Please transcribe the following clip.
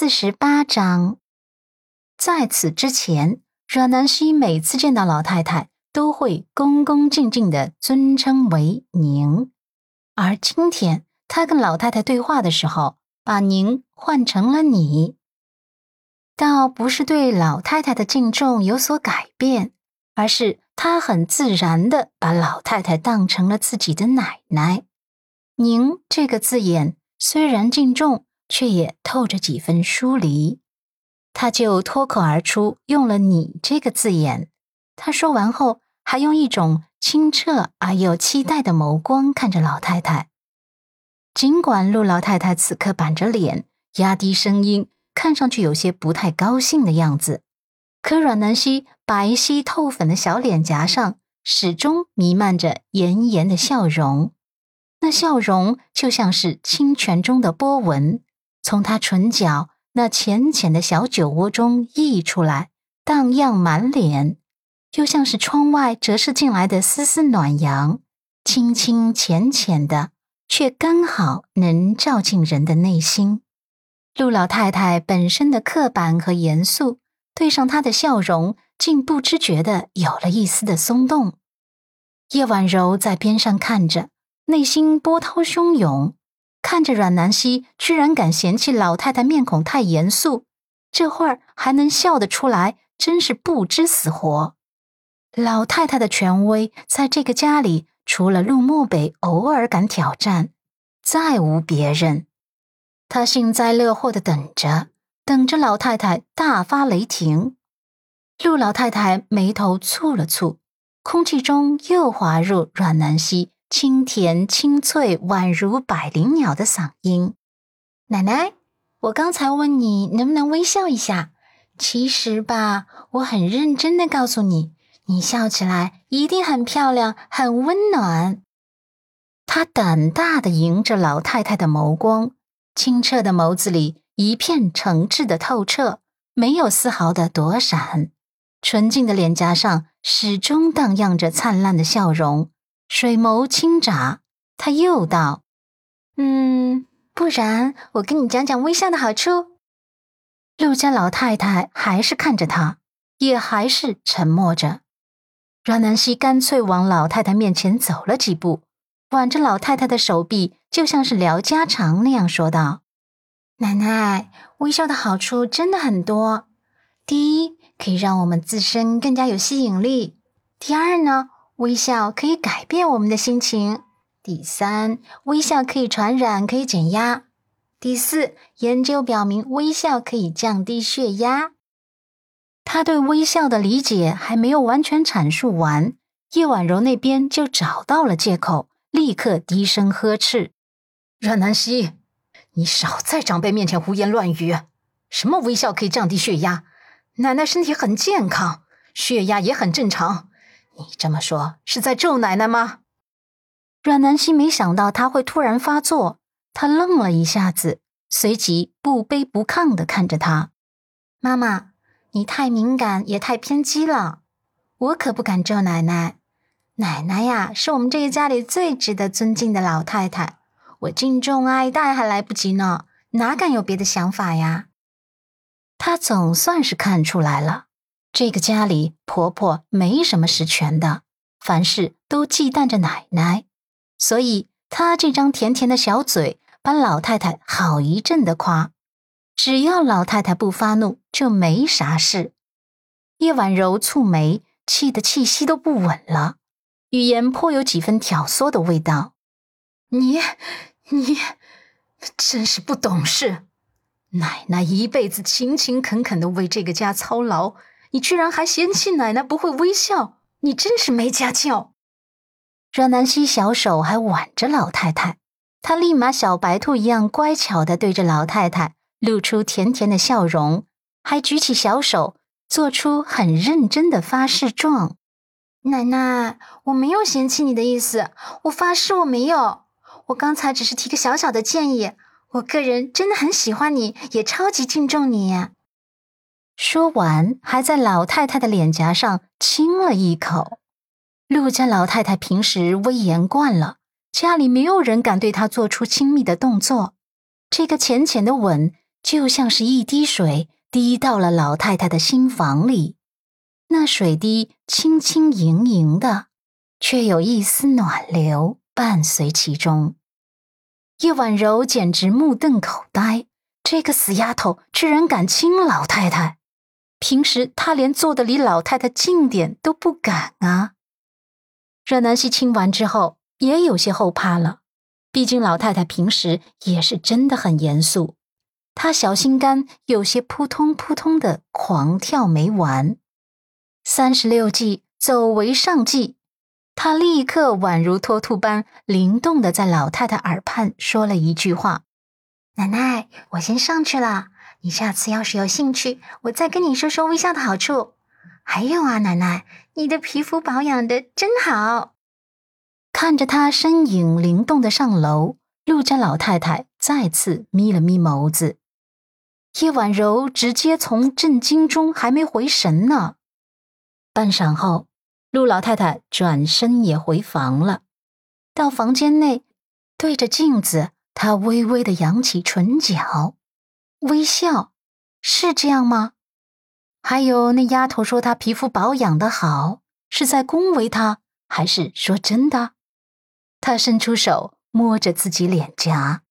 四十八章。在此之前，阮南希每次见到老太太，都会恭恭敬敬的尊称为“您”，而今天他跟老太太对话的时候，把“您”换成了“你”，倒不是对老太太的敬重有所改变，而是他很自然的把老太太当成了自己的奶奶。“您”这个字眼虽然敬重。却也透着几分疏离，他就脱口而出用了“你”这个字眼。他说完后，还用一种清澈而又期待的眸光看着老太太。尽管陆老太太此刻板着脸，压低声音，看上去有些不太高兴的样子，可阮南希白皙透粉的小脸颊上始终弥漫着炎炎的笑容，那笑容就像是清泉中的波纹。从他唇角那浅浅的小酒窝中溢出来，荡漾满脸，又像是窗外折射进来的丝丝暖阳，清清浅浅的，却刚好能照进人的内心。陆老太太本身的刻板和严肃，对上她的笑容，竟不知觉的有了一丝的松动。叶婉柔在边上看着，内心波涛汹涌。看着阮南希居然敢嫌弃老太太面孔太严肃，这会儿还能笑得出来，真是不知死活。老太太的权威在这个家里，除了陆漠北偶尔敢挑战，再无别人。他幸灾乐祸的等着，等着老太太大发雷霆。陆老太太眉头蹙了蹙，空气中又滑入阮南希。清甜清脆，宛如百灵鸟的嗓音。奶奶，我刚才问你能不能微笑一下，其实吧，我很认真的告诉你，你笑起来一定很漂亮，很温暖。他胆大的迎着老太太的眸光，清澈的眸子里一片诚挚的透彻，没有丝毫的躲闪，纯净的脸颊上始终荡漾着灿烂的笑容。水眸轻眨，他又道：“嗯，不然我跟你讲讲微笑的好处。”陆家老太太还是看着他，也还是沉默着。阮南希干脆往老太太面前走了几步，挽着老太太的手臂，就像是聊家常那样说道：“奶奶，微笑的好处真的很多。第一，可以让我们自身更加有吸引力；第二呢。”微笑可以改变我们的心情。第三，微笑可以传染，可以减压。第四，研究表明微笑可以降低血压。他对微笑的理解还没有完全阐述完，叶婉柔那边就找到了借口，立刻低声呵斥：“阮南希，你少在长辈面前胡言乱语！什么微笑可以降低血压？奶奶身体很健康，血压也很正常。”你这么说是在咒奶奶吗？阮南希没想到他会突然发作，他愣了一下子，随即不卑不亢的看着他：“妈妈，你太敏感也太偏激了，我可不敢咒奶奶。奶奶呀，是我们这个家里最值得尊敬的老太太，我敬重爱戴还来不及呢，哪敢有别的想法呀？”他总算是看出来了。这个家里，婆婆没什么实权的，凡事都忌惮着奶奶，所以她这张甜甜的小嘴把老太太好一阵的夸，只要老太太不发怒，就没啥事。叶婉柔蹙眉，气得气息都不稳了，语言颇有几分挑唆的味道：“你，你，真是不懂事！奶奶一辈子勤勤恳恳的为这个家操劳。”你居然还嫌弃奶奶不会微笑，你真是没家教！阮南希小手还挽着老太太，她立马小白兔一样乖巧的对着老太太露出甜甜的笑容，还举起小手做出很认真的发誓状。奶奶，我没有嫌弃你的意思，我发誓我没有，我刚才只是提个小小的建议。我个人真的很喜欢你，也超级敬重你。说完，还在老太太的脸颊上亲了一口。陆家老太太平时威严惯了，家里没有人敢对她做出亲密的动作。这个浅浅的吻，就像是一滴水滴到了老太太的心房里，那水滴轻轻盈盈的，却有一丝暖流伴随其中。叶婉柔简直目瞪口呆，这个死丫头居然敢亲老太太！平时她连坐的离老太太近点都不敢啊。热南希亲完之后，也有些后怕了。毕竟老太太平时也是真的很严肃，她小心肝有些扑通扑通的狂跳没完。三十六计，走为上计。他立刻宛如脱兔般灵动的在老太太耳畔说了一句话：“奶奶，我先上去了。你下次要是有兴趣，我再跟你说说微笑的好处。还有啊，奶奶，你的皮肤保养的真好。”看着他身影灵动的上楼，陆家老太太再次眯了眯眸子。叶婉柔直接从震惊中还没回神呢。半晌后，陆老太太转身也回房了。到房间内，对着镜子，她微微的扬起唇角，微笑。是这样吗？还有那丫头说她皮肤保养的好，是在恭维她，还是说真的？他伸出手摸着自己脸颊。